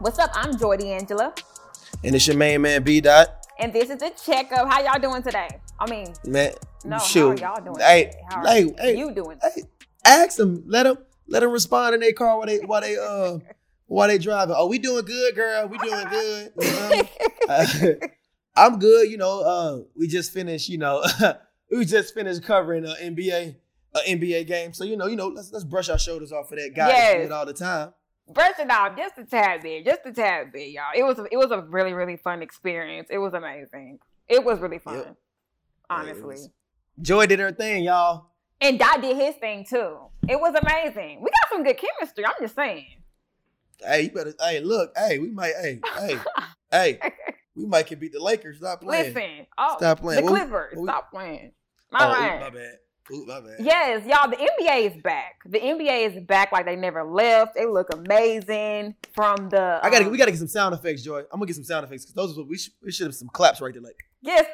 What's up? I'm Joy Angela. And it's your main man B Dot. And this is the checkup. How y'all doing today? I mean, man, no, shoot. how are y'all doing? Hey, today? How are hey, hey, you doing? Hey, ask them. Let them. Let them respond in their car while they while they uh while they driving. Oh, we doing good, girl. We doing good. You know? Uh, I'm good. You know, uh, we just finished. You know, we just finished covering uh, NBA uh, NBA game. So you know, you know, let's let's brush our shoulders off of that guy Yes. that do it all the time. Off just a tad bit, just a tad bit, y'all. It was it was a really really fun experience. It was amazing. It was really fun, Yep. Honestly. was- Joy did her thing, y'all. And Dot did his thing too. It was amazing. We got some good chemistry. I'm just saying. Hey, you better. Hey, look. Hey, we might. Hey, hey, hey. We might can beat the Lakers. Stop playing. Listen, oh, Stop playing. the What we- Clippers, what we- stop playing. Oh, All ooh, right. my bad. Ooh, my bad. Yes, y'all, the NBA is back. The NBA is back like they never left. They look amazing from the. I gotta. um, We gotta get some sound effects, Joy. I'm gonna get some sound effects because those. are what We should. We should have some claps right there, like. Yes.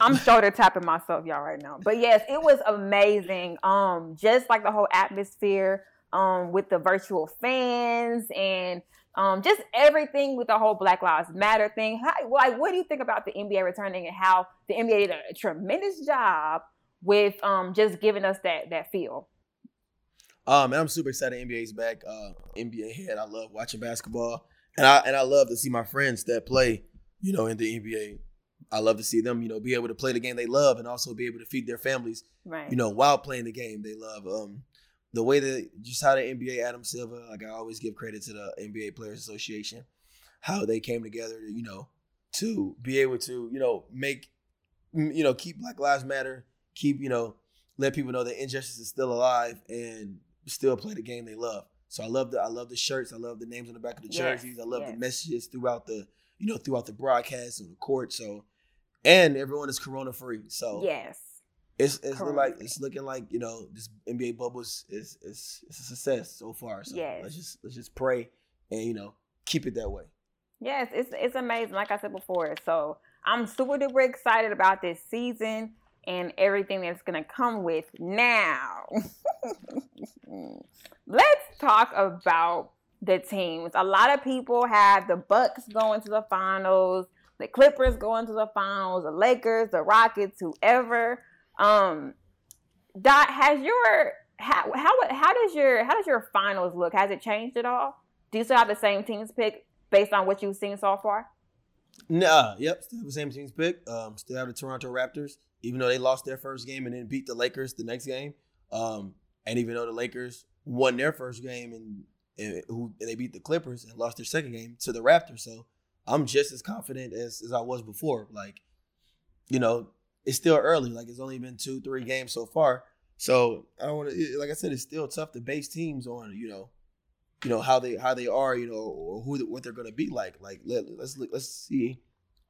I'm shoulder tapping myself, y'all, right now. But yes, it was amazing. Um, just like the whole atmosphere, um, with the virtual fans and um, just everything with the whole Black Lives Matter thing. How, like, what do you think about the NBA returning and how the NBA did a tremendous job with um just giving us that that feel? Um, and I'm super excited. The NBA's back. Uh, NBA head. I love watching basketball, and I and I love to see my friends that play. You know, in the NBA. I love to see them. You know, be able to play the game they love, and also be able to feed their families. Right. You know, while playing the game they love. Um, the way that just how the NBA Adam Silver, like I always give credit to the NBA Players Association, how they came together, to, you know, to be able to, you know, make, you know, keep Black Lives Matter, keep, you know, let people know that injustice is still alive and still play the game they love. So I love the I love the shirts, I love the names on the back of the Yes, jerseys, I love yes. the messages throughout the, you know, throughout the broadcast and the court. So, and everyone is corona free. So yes. It's it's look like it's looking like you know this NBA bubble is is is, is a success so far. So Yes. let's just let's just pray and you know keep it that way. Yes, it's it's amazing. Like I said before, so I'm super duper excited about this season and everything that's gonna come with. Now, let's talk about the teams. A lot of people have the Bucks going to the finals, the Clippers going to the finals, the Lakers, the Rockets, whoever. Um, Dot, has your how how how does your how does your finals look? Has it changed at all? Do you still have the same teams pick based on what you've seen so far? Nah, yep, still the same teams pick. Um, still have the Toronto Raptors, even though they lost their first game and then beat the Lakers the next game. Um, and even though the Lakers won their first game and, and who and they beat the Clippers and lost their second game to the Raptors, so I'm just as confident as, as I was before. Like, you know, it's still early. Like it's only been two, three games so far. So I don't want to. Like I said, it's still tough to base teams on. You know, you know how they how they are. You know, or who what they're going to be like. Like let, let's look- let's see.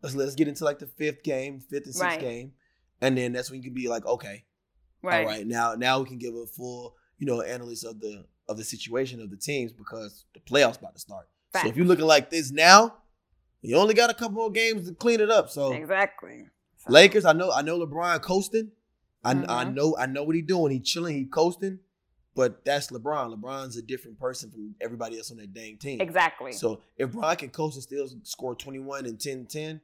Let's let's get into like the fifth game, fifth and sixth Right. game, and then that's when you can be like, okay, all right, now now we can give a full you know analysis of the of the situation of the teams because the playoffs about to start. So if you're looking like this now, you only got a couple more games to clean it up. So Exactly. So- Lakers, I know I know LeBron coasting. I I Mhm. know I know what he doing. He chilling, he coasting. But that's LeBron. LeBron's a different person from everybody else on that dang team. Exactly. So if Bron can coast and still score 21 and 10 10,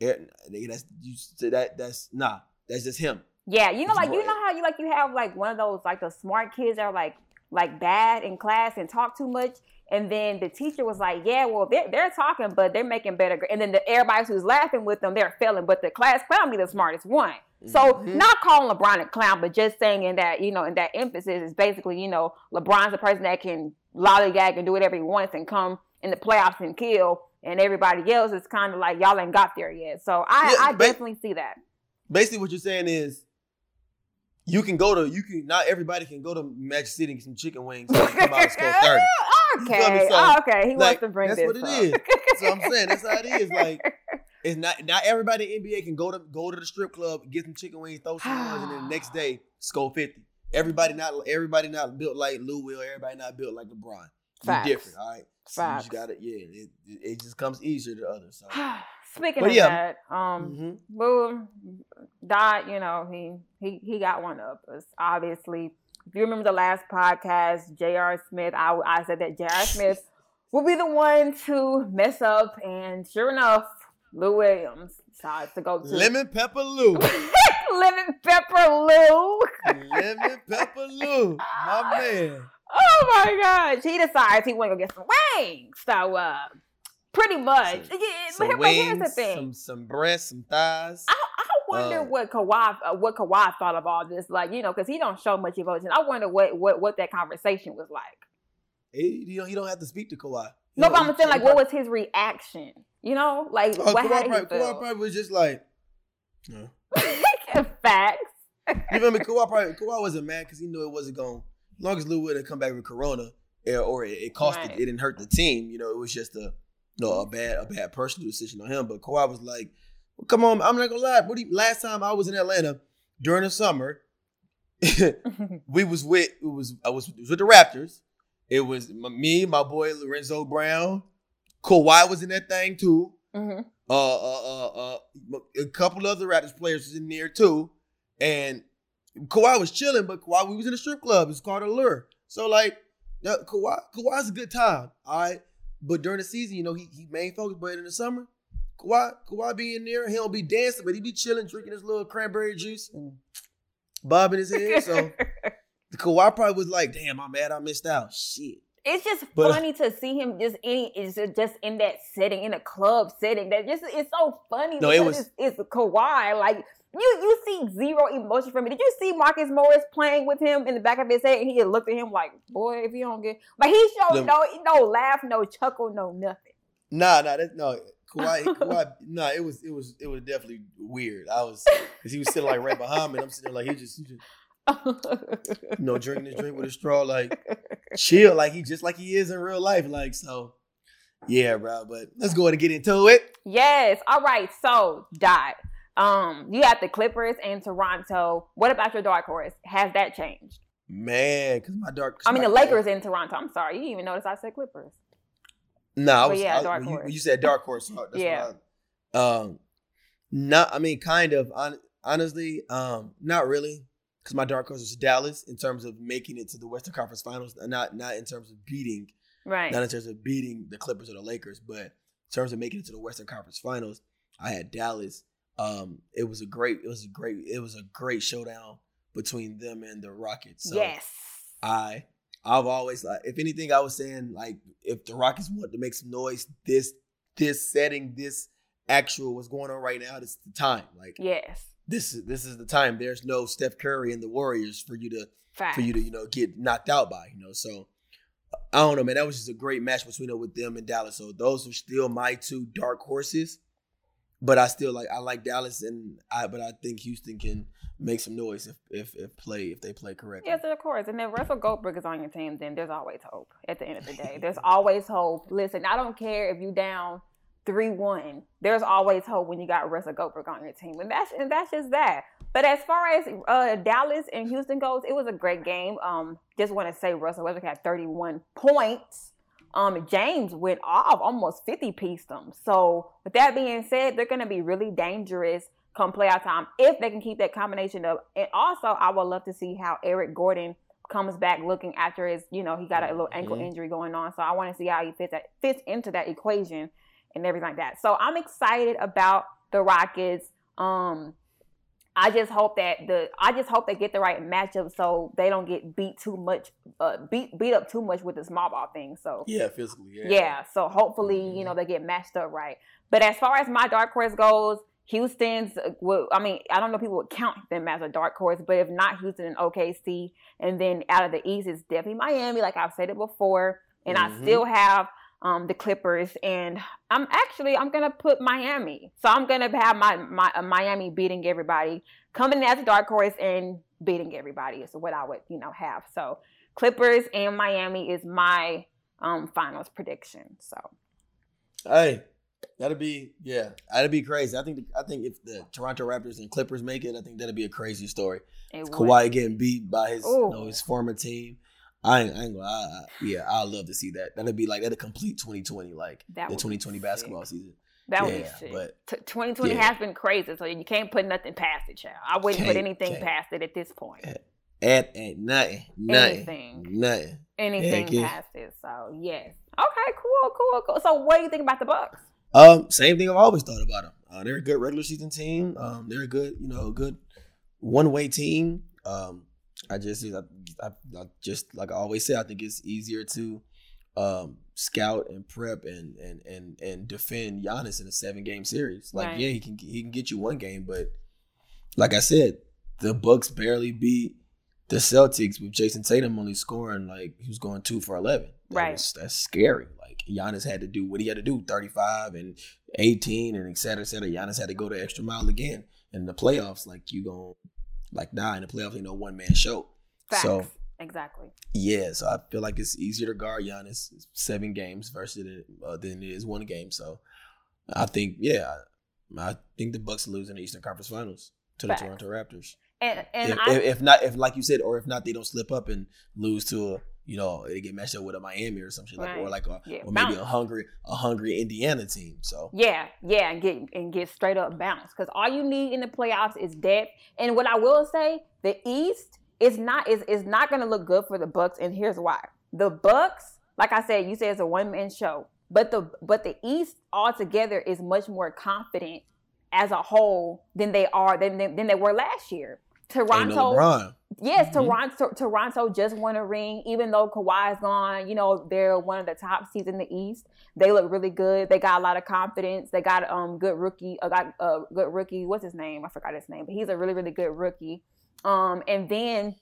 it, that's you that that's nah. That's just him. yeah, you know, like you know how you like you have like one of those like the smart kids that are like like bad in class and talk too much, and then the teacher was like, "Yeah, well, they're they're talking, but they're making better." gra-" And then the everybody who's laughing with them, they're failing, but the class clown be the smartest one. So Mhm. not calling LeBron a clown, but just saying in that you know in that emphasis is basically you know LeBron's the person that can lollygag and do whatever he wants and come in the playoffs and kill, and everybody else is kind of like y'all ain't got there yet. So I Yeah, I definitely see that. Basically, what you're saying is you can go to you can not everybody can go to Magic City and get some chicken wings and come out and score 30. You feel okay, So, oh, okay, he wants to bring that's this what it up. is. So I'm saying that's how it is. Like it's not not everybody in NBA can go to go to the strip club, get some chicken wings, throw some ones, and then the next day score 50. Everybody not everybody not built like Lou Will. Everybody not built like LeBron. Facts. different, all right. So you just got it. Yeah, it, it, it just comes easier to others. So. Speaking But of yeah. that, um, Mhm. Boo Dot, you know, he he he got one up us. Obviously, if you remember the last podcast, J.R. Smith, I I said that J.R. Smith will be the one to mess up. And sure enough, Lou Williams decides to go to Lemon Pepper Lou. Lemon Pepper Lou. Lemon Pepper Lou. My man. Oh my gosh. He decides he want to go get some wings. So uh pretty much. Some, yeah, some but here's the thing. some some breasts, some thighs. I, I wonder Uh, what Kawhi uh, what Kawhi thought of all this. Like, you know, because he don't show much emotion. I wonder what what what that conversation was like. He, you know, he don't have to speak to Kawhi. You No, know, but I'm saying like what was his reaction? You know, like Oh, what Kawhi, probably. Kawhi probably was just like, no. Facts. You remember me? Kawhi probably Kawhi wasn't mad because he knew it wasn't going. As long as Lou would have come back with Corona, eh, or it, it cost Right. it, it didn't hurt the team. You know, it was just a, know, a bad a bad personal decision on him. But Kawhi was like, well, "Come on, I'm not gonna lie. What you, last time I was in Atlanta during the summer, we was with it was I was, it was with the Raptors. It was me, my boy Lorenzo Brown. Kawhi was in that thing too. hmm Uh, uh, uh, uh, a couple other Raptors players was in there too, and Kawhi was chilling, but Kawhi we was in a strip club. It's called Allure. So like, Kawhi, Kawhi's a good time, all right. But during the season, you know, he he main focus. But in the summer, Kawhi, Kawhi be in there. He don't be dancing, but he be chilling, drinking his little cranberry juice and bobbing his head. So Kawhi probably was like, "Damn, I'm mad I missed out. Shit." it's just But- uh, funny to see him just any is just in that setting in a club setting that just it's so funny No, it was- it's, it's Kawhi like you you see zero emotion from me. Did you see Marcus Morris playing with him in the back of his head and he looked at him like boy if you don't get but he showed The- no no laugh no chuckle no nothing. Nah, nah, that no. Kawhi, Kawhi, nah, it was, it was, it was definitely weird. I was, cause he was sitting like right behind me, and I'm sitting there like he just, he just, you know, drinking his drink with a straw, like chill, like he just like he is in real life, like so. Yeah, bro. But let's go ahead and get into it. yes. All right. So dot. Um, you have the Clippers and Toronto. What about your dark horse? Has that changed? Man, cause my dark. I mean, the Lakers in Toronto. I'm sorry, you didn't even notice I said Clippers. Nah, I was, yeah, I- dark you, horse. when you said dark horse. so That's Yeah. I, um, not. I mean, kind of. hon- honestly, um, not really. Because my dark horse is Dallas in terms of making it to the Western Conference Finals, not not in terms of beating Right. not in terms of beating the Clippers or the Lakers, but in terms of making it to the Western Conference Finals, I had Dallas. Um, it was a great, it was a great, it was a great showdown between them and the Rockets. So yes. I, I've always like, if anything, I was saying like, if the Rockets want to make some noise, this, this setting, this actual what's going on right now, this is the time. Like Yes. this is this is the time. There's no Steph Curry and the Warriors for you to for you to you know get knocked out by you know so i don't know man that was just a great match between them with them and dallas so those are still my two dark horses but i still like i like dallas and i but i think houston can make some noise if if, if play if they play correctly Yes, of course. And if Russell Goldberg is on your team, then there's always hope. At the end of the day, there's always hope. Listen, I don't care if you down three one. There's always hope when you got Russell Goldberg on your team, and that's and that's just that. But as far as uh, Dallas and Houston goes, it was a great game. Um, just want to say Russell Westbrook had 31 points. Um, James went off, almost 50 pieced them. So with that being said, they're going to be really dangerous come playoff time if they can keep that combination up. And also, I would love to see how Eric Gordon comes back looking after his, you know, he got a little ankle Mhm. injury going on. So I want to see how he fits that fits into that equation and everything like that. So I'm excited about the Rockets. Um, I just hope that the I just hope they get the right matchup so they don't get beat too much, uh, beat beat up too much with the small ball thing. So yeah physically yeah yeah, so hopefully, you know, they get matched up right. But as far as my dark horse goes, Houston's, uh, well, I mean, I don't know if people would count them as a dark horse, but if not Houston and OKC, and then out of the East, it's definitely Miami, like I've said it before. And I Mhm. still have um, the Clippers, and I'm actually I'm gonna put Miami. So I'm gonna have my my uh, Miami beating everybody, coming in as a dark horse and beating everybody is what I would you know have. So Clippers and Miami is my um finals prediction. So hey that'd be yeah that'd be crazy i think i think if the toronto raptors and clippers make it i think that'd be a crazy story it. Kawhi getting beat by his you know, his former team. I ain't, I ain't gonna, I, I, yeah, I love to see that. That'd be like that'd complete 2020, like That the would be 2020 sick. basketball season. That would yeah, be sick. but- T- 2020 yeah. has been crazy, so you can't put nothing past it, child. I wouldn't put Can't- anything can't. past it at this point. At, at nothing, nothing, Anything. nothing. Anything yeah. past it. So yes. Okay, cool, cool, cool. So, what do you think about the Bucks? Um, same thing I've always thought about them. Uh, they're a good regular season team. Um, they're a good, you know, good one way team. Um, I just, I, I, I, just like I always say, I think it's easier to um, scout and prep and and and and defend Giannis in a seven game series. Like, right. yeah, he can he can get you one game, but like I said, the Bucks barely beat the Celtics with Jayson Tatum only scoring like he was going two for eleven. That right, was, that's scary. Like Giannis had to do what he had to do, thirty five and eighteen and et cetera, et cetera. Giannis had to go the extra mile again. in the playoffs, like you going like nah, in the playoffs, you know, one man show. Facts. So exactly. Yeah, so I feel like it's easier to guard Giannis seven games versus uh, than it is one game. So I think yeah, I think the Bucks lose in the Eastern Conference Finals to Facts. the Toronto Raptors. And, and if, I, if, not, if like you said, or if not, they don't slip up and lose to a, you know, they get matched up with a Miami or something like, right. or like a, yeah, or maybe bounce. a hungry, a hungry Indiana team. So yeah, yeah, and get and get straight up bounce because all you need in the playoffs is depth. And what I will say, the East is not is is not going to look good for the Bucks, and here's why: the Bucks, like I said, you said it's a one man show, but the but the East altogether is much more confident as a whole than they are than than, than they were last year. Toronto. Yes, mm-hmm. Toronto. Toronto just won a ring, even though Kawhi's gone. You know they're one of the top seeds in the East. They look really good. They got a lot of confidence. They got um good rookie. Uh, got a uh, good rookie. What's his name? I forgot his name, but he's a really really good rookie. Um, and then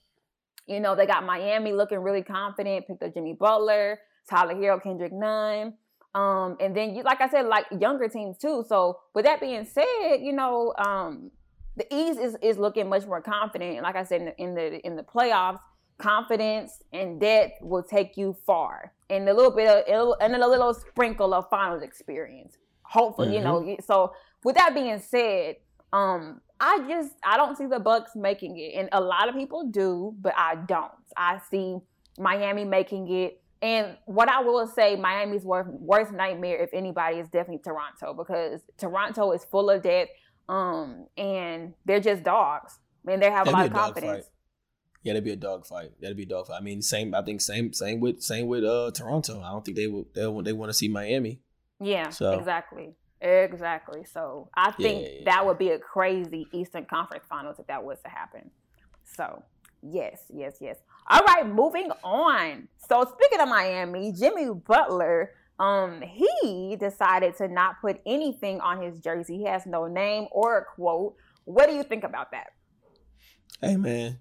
you know they got Miami looking really confident. Picked up Jimmy Butler, Tyler Herro, Kendrick Nunn. Um, and then you, like I said, like younger teams too. So with that being said, you know, um, the East is, is looking much more confident. And like I said in the, in the in the playoffs, confidence and depth will take you far. And a little bit of and a little sprinkle of finals experience. Hopefully, mm-hmm. you know. So with that being said, um, I just I don't see the Bucks making it, and a lot of people do, but I don't. I see Miami making it. And what I will say, Miami's worst, worst nightmare, if anybody, is definitely Toronto because Toronto is full of depth. Um, and they're just dogs. and they have That'd a lot of confidence. Yeah, that'd be a dog fight. That'd be a dog fight. I mean, same. I think same. Same with same with uh Toronto. I don't think they would. They they want to see Miami. Yeah. So. Exactly. Exactly. So I think yeah, yeah, that would be a crazy Eastern Conference Finals if that was to happen. So yes, yes, yes. All right, moving on. So speaking of Miami, Jimmy Butler um, he decided to not put anything on his jersey. He has no name or a quote. What do you think about that? Hey man,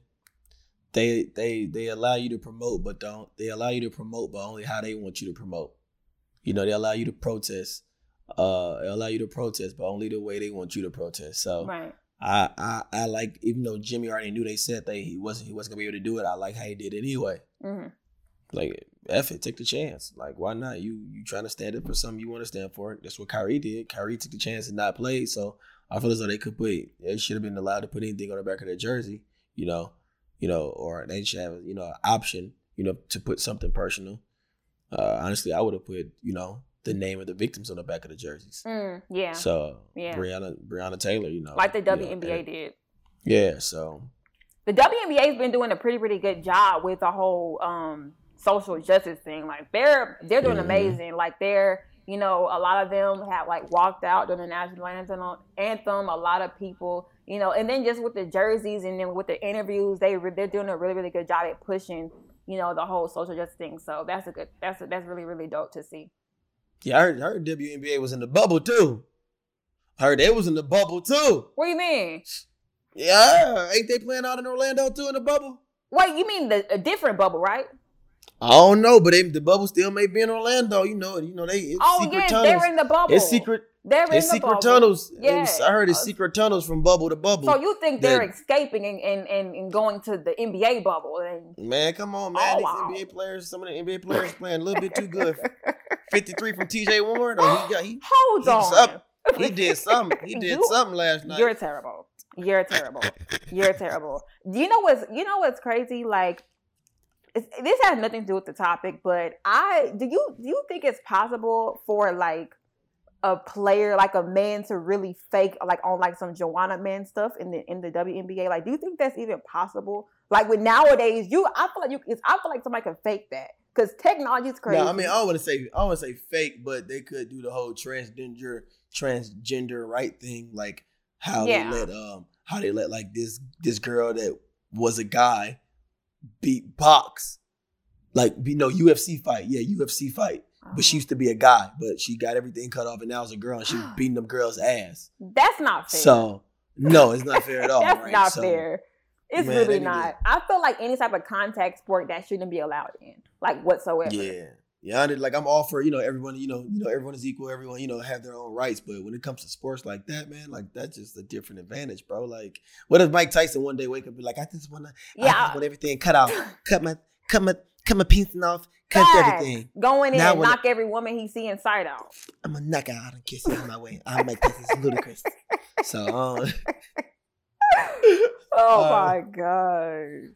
they they they allow you to promote, but don't they allow you to promote, but only how they want you to promote. You know, they allow you to protest. Uh, they allow you to protest, but only the way they want you to protest. So right. I, I I like even though Jimmy already knew they said that he wasn't he wasn't gonna be able to do it. I like how he did it anyway. Mm-hmm. Like F it, take the chance. Like why not? You you trying to stand up for something you want to stand for. That's what Kyrie did. Kyrie took the chance and not play. So I feel as though they could put they should have been allowed to put anything on the back of their jersey, you know, you know, or they should have you know an option, you know, to put something personal. Uh, honestly, I would have put you know the name of the victims on the back of the jerseys. Mm, yeah. So yeah, Breonna Breonna Taylor, you know, like the WNBA you know, and, did. Yeah. So the WNBA has been doing a pretty pretty good job with the whole um social justice thing. Like they're they're doing mm-hmm. amazing. Like they're you know a lot of them have like walked out during the national anthem. Anthem. A lot of people you know, and then just with the jerseys and then with the interviews, they they're doing a really really good job at pushing you know the whole social justice thing. So that's a good that's a, that's really really dope to see. Yeah, I heard, I heard WNBA was in the bubble too. I heard they was in the bubble too. What do you mean? Yeah, ain't they playing out in Orlando too in the bubble? Wait, you mean the a different bubble, right? I don't know, but they, the bubble still may be in Orlando. You know, you know they. It's oh secret yes, tunnels. they're in the bubble. It's secret. They're in it's the secret bubble. tunnels. Yeah. I heard it's secret tunnels from bubble to bubble. So you think they're escaping and, and, and, and, going to the NBA bubble? And... Man, come on, man! Oh, These wow. NBA players, some of the NBA players playing a little bit too good. Fifty three from T.J. Warren. Oh, he got he. Hold on. he did something. He did you, something last night. You're terrible. You're terrible. You're terrible. Do you know what's you know what's crazy? Like this has nothing to do with the topic, but I do you do you think it's possible for like a player like a man to really fake like on like some Juwanna Mann stuff in the in the WNBA? Like, do you think that's even possible? Like with nowadays, you I feel like you I feel like somebody can fake that. because technology is crazy. No, I mean I don't want to say I want to say fake, but they could do the whole transgender transgender right thing, like how Yeah. they let um how they let like this this girl that was a guy beat box, like you know UFC fight, yeah UFC fight, but she Oh. used to be a guy, but she got everything cut off and now it's a girl and she was beating them girls' ass. that's not fair. So no, it's not fair at all. that's right? not So, fair. It's man, really not. I feel like any type of contact sport that shouldn't be allowed in, like whatsoever. Yeah. Yeah, like I'm all for you know everyone you know you know everyone is equal everyone you know have their own rights but when it comes to sports like that man like that's just a different advantage bro like what if Mike Tyson one day wake up and be like I just want to yeah. I just want everything cut off cut my cut my cut my penis off cut Facts. everything Going in Now and knock every woman he see inside out. I'm a knock out and kiss on my way I make Mike Tyson's ludicrous so um, Oh Uh, my gosh.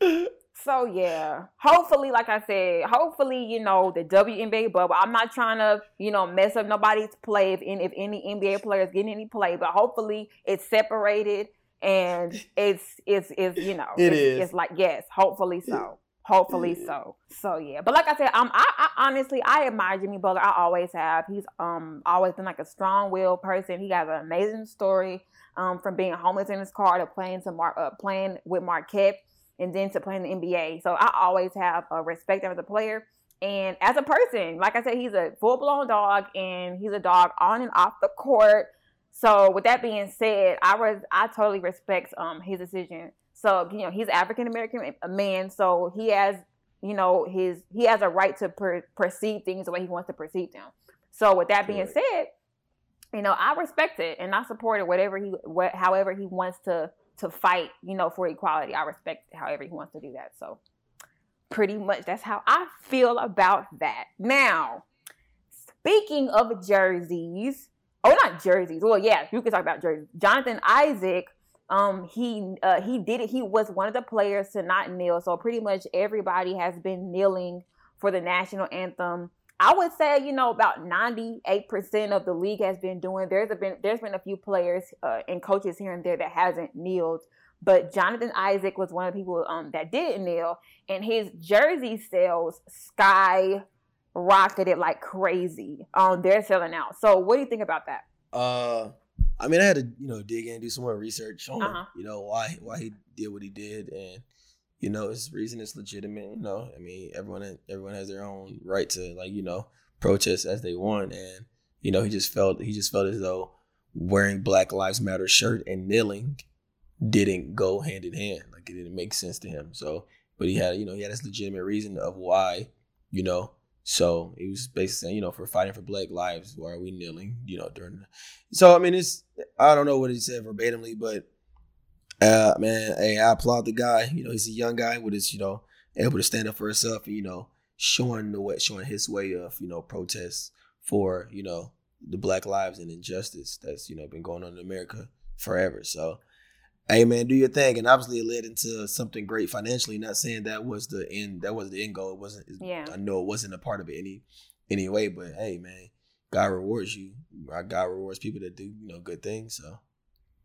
So yeah, hopefully, like I said, hopefully, you know, the WNBA bubble. I'm not trying to, you know, mess up nobody's play if any, if any NBA players getting any play, but hopefully it's separated and it's it's it's you know It it's, is. it's like yes, hopefully so. Hopefully Yeah. so. So yeah. But like I said, um I, I honestly I admire Jimmy Butler. I always have. He's um always been like a strong willed person. He has an amazing story. Um, from being homeless in his car to playing to Mar- uh, playing with Marquette and then to play in the NBA. So I always have a respect him as a player and as a person. Like I said, he's a full blown dog and he's a dog on and off the court. So with that being said, I was I totally respect um his decision. So you know he's African American man, so he has you know his he has a right to per- perceive things the way he wants to perceive them. So with that being said, you know I respect it and I support it. Whatever he what however he wants to to fight, you know, for equality. I respect however he wants to do that. So pretty much that's how I feel about that. Now, speaking of jerseys, oh not jerseys. Well, yeah, you can talk about jerseys. Jonathan Isaac, um, he uh, he did it. He was one of the players to not kneel. So pretty much everybody has been kneeling for the national anthem. I would say, you know, about 98% of the league has been doing. There's been there's been a few players uh, and coaches here and there that hasn't kneeled, but Jonathan Isaac was one of the people um, that didn't kneel, and his jersey sales sky rocketed like crazy. Um, they're selling out. So, what do you think about that? uh I mean I had to you know dig in and do some more research on Uh-huh. you know why why he did what he did and you know his reason is legitimate you know? I mean everyone everyone has their own right to like you know protest as they want and you know he just felt he just felt as though wearing Black Lives Matter shirt and kneeling didn't go hand in hand like it didn't make sense to him so but he had you know he had his legitimate reason of why you know? So he was basically saying you know for fighting for black lives why are we kneeling you know during the... so I mean it's I don't know what he said verbatimly but uh man hey I applaud the guy. You know he's a young guy with his you know able to stand up for himself and you know showing the way showing his way of you know protests for you know the black lives and injustice that's you know been going on in America forever. So hey man do your thing. And obviously it led into something great financially. Not saying that was the end that was the end goal. It wasn't Yeah. I know it wasn't a part of it any any way. But hey man God rewards you. God rewards people that do you know good things. So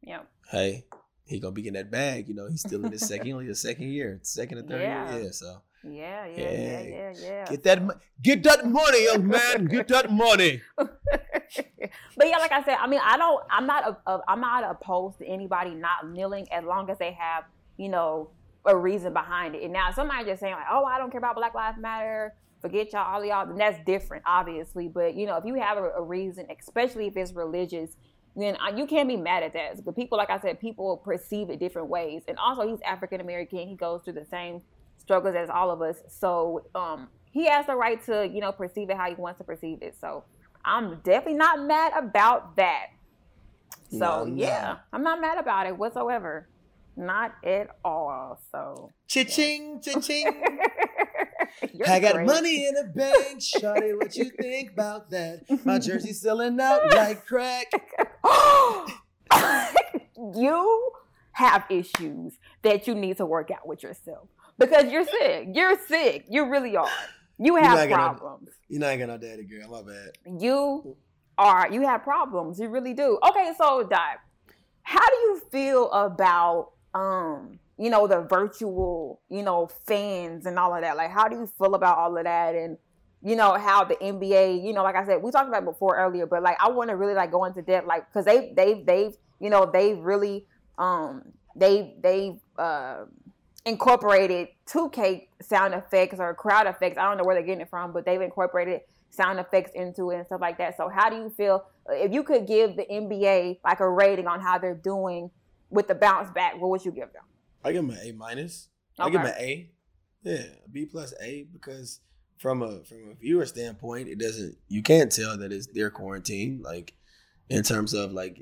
Yeah. hey, he gonna be getting that bag. You know, he's still in his second, only his second year, second or third Yeah. year. Yeah, so Yeah, yeah, yeah, Yeah. yeah, yeah. get that, get that money, young man, get that money. but yeah, like I said, I mean, I don't, I'm not, a, a, I'm not opposed to anybody not kneeling as long as they have, you know, a reason behind it. And now somebody just saying like, oh, I don't care about Black Lives Matter, forget y'all, all y'all, then that's different, obviously. But you know, if you have a, a reason, especially if it's religious, then you can't be mad at that. But people, like I said, people perceive it different ways. And also, he's African American. He goes through the same struggles as all of us. So um, he has the right to, you know, perceive it how he wants to perceive it. So I'm definitely not mad about that. So No, no. yeah, I'm not mad about it whatsoever. Not at all. So Cha-ching, cha-ching. You're I got great. money in the bank, Shawty. What you think about that? My jersey's selling out like crack. you have issues that you need to work out with yourself because you're sick. You're sick. You really are. You have gonna- problems. You're not no daddy girl. My bad. You are. You have problems. You really do. Okay, so Di, how do you feel about um you know, the virtual, you know, fans and all of that. Like, how do you feel about all of that? And you know how the NBA, you know, like I said, we talked about before earlier, but like I want to really like go into depth, like because they they they've you know they really um they they uh incorporated 2K sound effects or crowd effects. I don't know where they're getting it from, but they've incorporated sound effects into it and stuff like that. So how do you feel if you could give the NBA like a rating on how they're doing with the bounce back? What would you give them? I give them an A minus. Okay. I give them an A. Yeah, B plus A because from a from a viewer standpoint, it doesn't you can't tell that it's their quarantine. Like in terms of like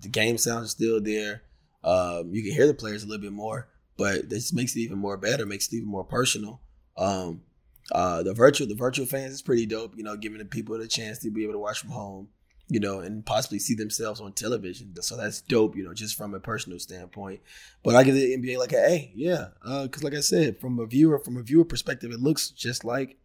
the game sounds still there. Um, you can hear the players a little bit more, but this makes it even more better, makes it even more personal. Um, uh, the virtual the virtual fans is pretty dope. You know, giving the people the chance to be able to watch from home. You know, and possibly see themselves on television. So that's dope. You know, just from a personal standpoint. But I give the NBA like an A, yeah, because uh, like I said, from a viewer from a viewer perspective, it looks just like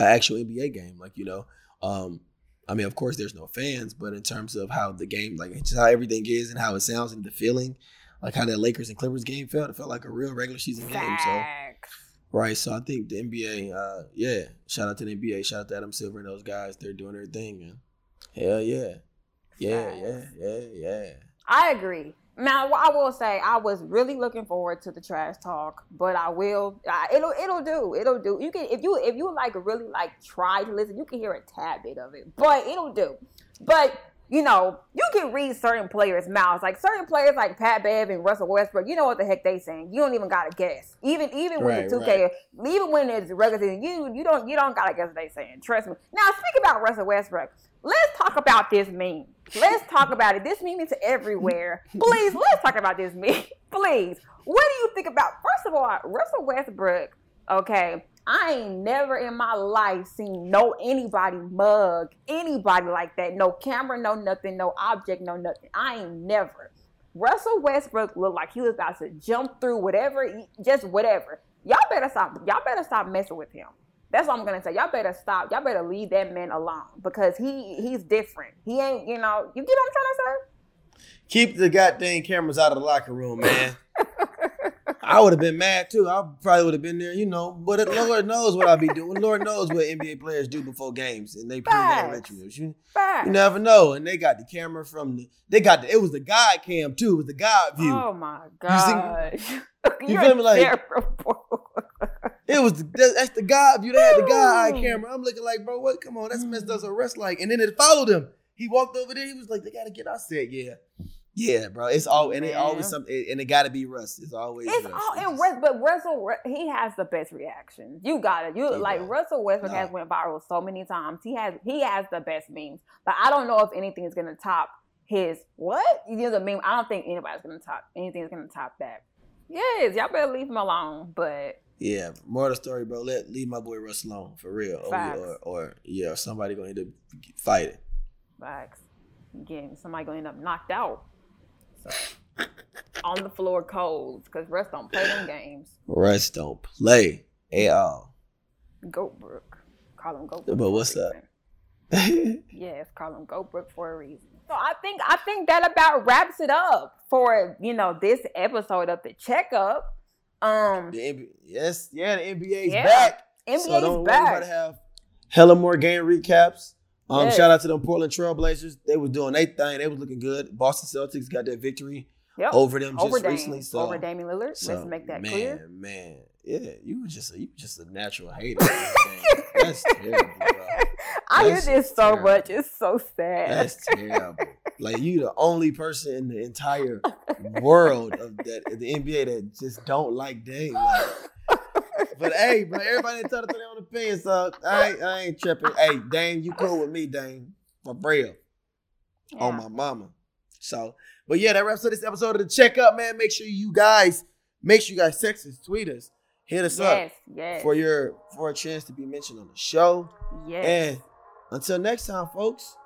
an actual NBA game. Like you know, um, I mean, of course, there's no fans, but in terms of how the game, like just how everything is and how it sounds and the feeling, like how that Lakers and Clippers game felt, it felt like a real regular season Facts. game. So, right. So I think the NBA, uh, yeah, shout out to the NBA, shout out to Adam Silver and those guys. They're doing their thing, man. Hell yeah, yeah, yeah, yeah, yeah. I agree. Now, I will say I was really looking forward to the trash talk, but I will. I, it'll it'll do. It'll do. You can if you if you like really like try to listen, you can hear a tad bit of it, but it'll do. But you know, you can read certain players' mouths. Like certain players, like Pat Bev and Russell Westbrook. You know what the heck they saying. You don't even gotta guess. Even even when right, the two K, right. even when it's regular season, you you don't you don't gotta guess what they saying. Trust me. Now speak about Russell Westbrook. Let's talk about this meme. Let's talk about it. This meme is everywhere. Please, let's talk about this meme. Please. What do you think about, first of all, Russell Westbrook? Okay, I ain't never in my life seen no anybody mug anybody like that. No camera, no nothing, no object, no nothing. I ain't never. Russell Westbrook looked like he was about to jump through whatever, just whatever. Y'all better stop. Y'all better stop messing with him. That's what I'm gonna say. Y'all better stop. Y'all better leave that man alone because he he's different. He ain't, you know, you get what I'm trying to say? Keep the goddamn cameras out of the locker room, man. I would have been mad too. I probably would have been there, you know. But Lord knows what I'd be doing. Lord knows what NBA players do before games, and they pre-game rituals. You, you never know. And they got the camera from the. They got the. It was the God cam too. It was the God view. Oh my god! You, see, you feel me? Like it was the, that's the God view. They had the God eye camera. I'm looking like, bro, what? Come on, that's messed us arrest like. And then it followed him. He walked over there. He was like, they gotta get. I said, yeah. Yeah, bro. It's all and it always something and it got to be Russ. It's always it's Russ. all and Russ, but Russell he has the best reaction. You got it. You like. Russell Westbrook no. has went viral so many times. He has he has the best memes. But I don't know if anything is gonna top his what you know the meme. I don't think anybody's gonna top anything is gonna top that. Yes, y'all better leave him alone. But yeah, more of the story, bro. Let leave my boy Russ alone for real, or, or, or yeah, somebody gonna end up fighting. Facts. Again, somebody gonna end up knocked out. On the floor cold because Russ don't play them games. Russ don't play at all. Goatbrook. Call him Goatbrook. But what's up? yes, call him Goatbrook for a reason. So I think I think that about wraps it up for you know this episode of the checkup. Um, the NBA, yes, yeah, the NBA's yeah, back. NBA's so don't back. Worry about have hella more game recaps. Um, yes. shout out to them Portland Trailblazers. They was doing their thing. They was looking good. Boston Celtics got that victory yep. over them over just Dame. recently. So over Damian Lillard. So, Let's make that man, clear. Man, man. yeah, you were just a, you were just a natural hater. That's terrible, bro. I hear this so much. It's so sad. That's terrible. like you, the only person in the entire world of that the NBA that just don't like Dame. Like, but hey, bro, everybody entitled to their own opinion, so I ain't, I ain't tripping. Hey, Dame, you cool with me, Dame, for real, yeah. on my mama. So, but yeah, that wraps up this episode of the checkup, man. Make sure you guys, make sure you guys text us, tweet us, hit us yes, up yes. for your for a chance to be mentioned on the show. Yes. And until next time, folks,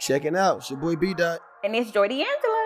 checking out. It's your boy B Dot. And it's Jordy D'Angelo.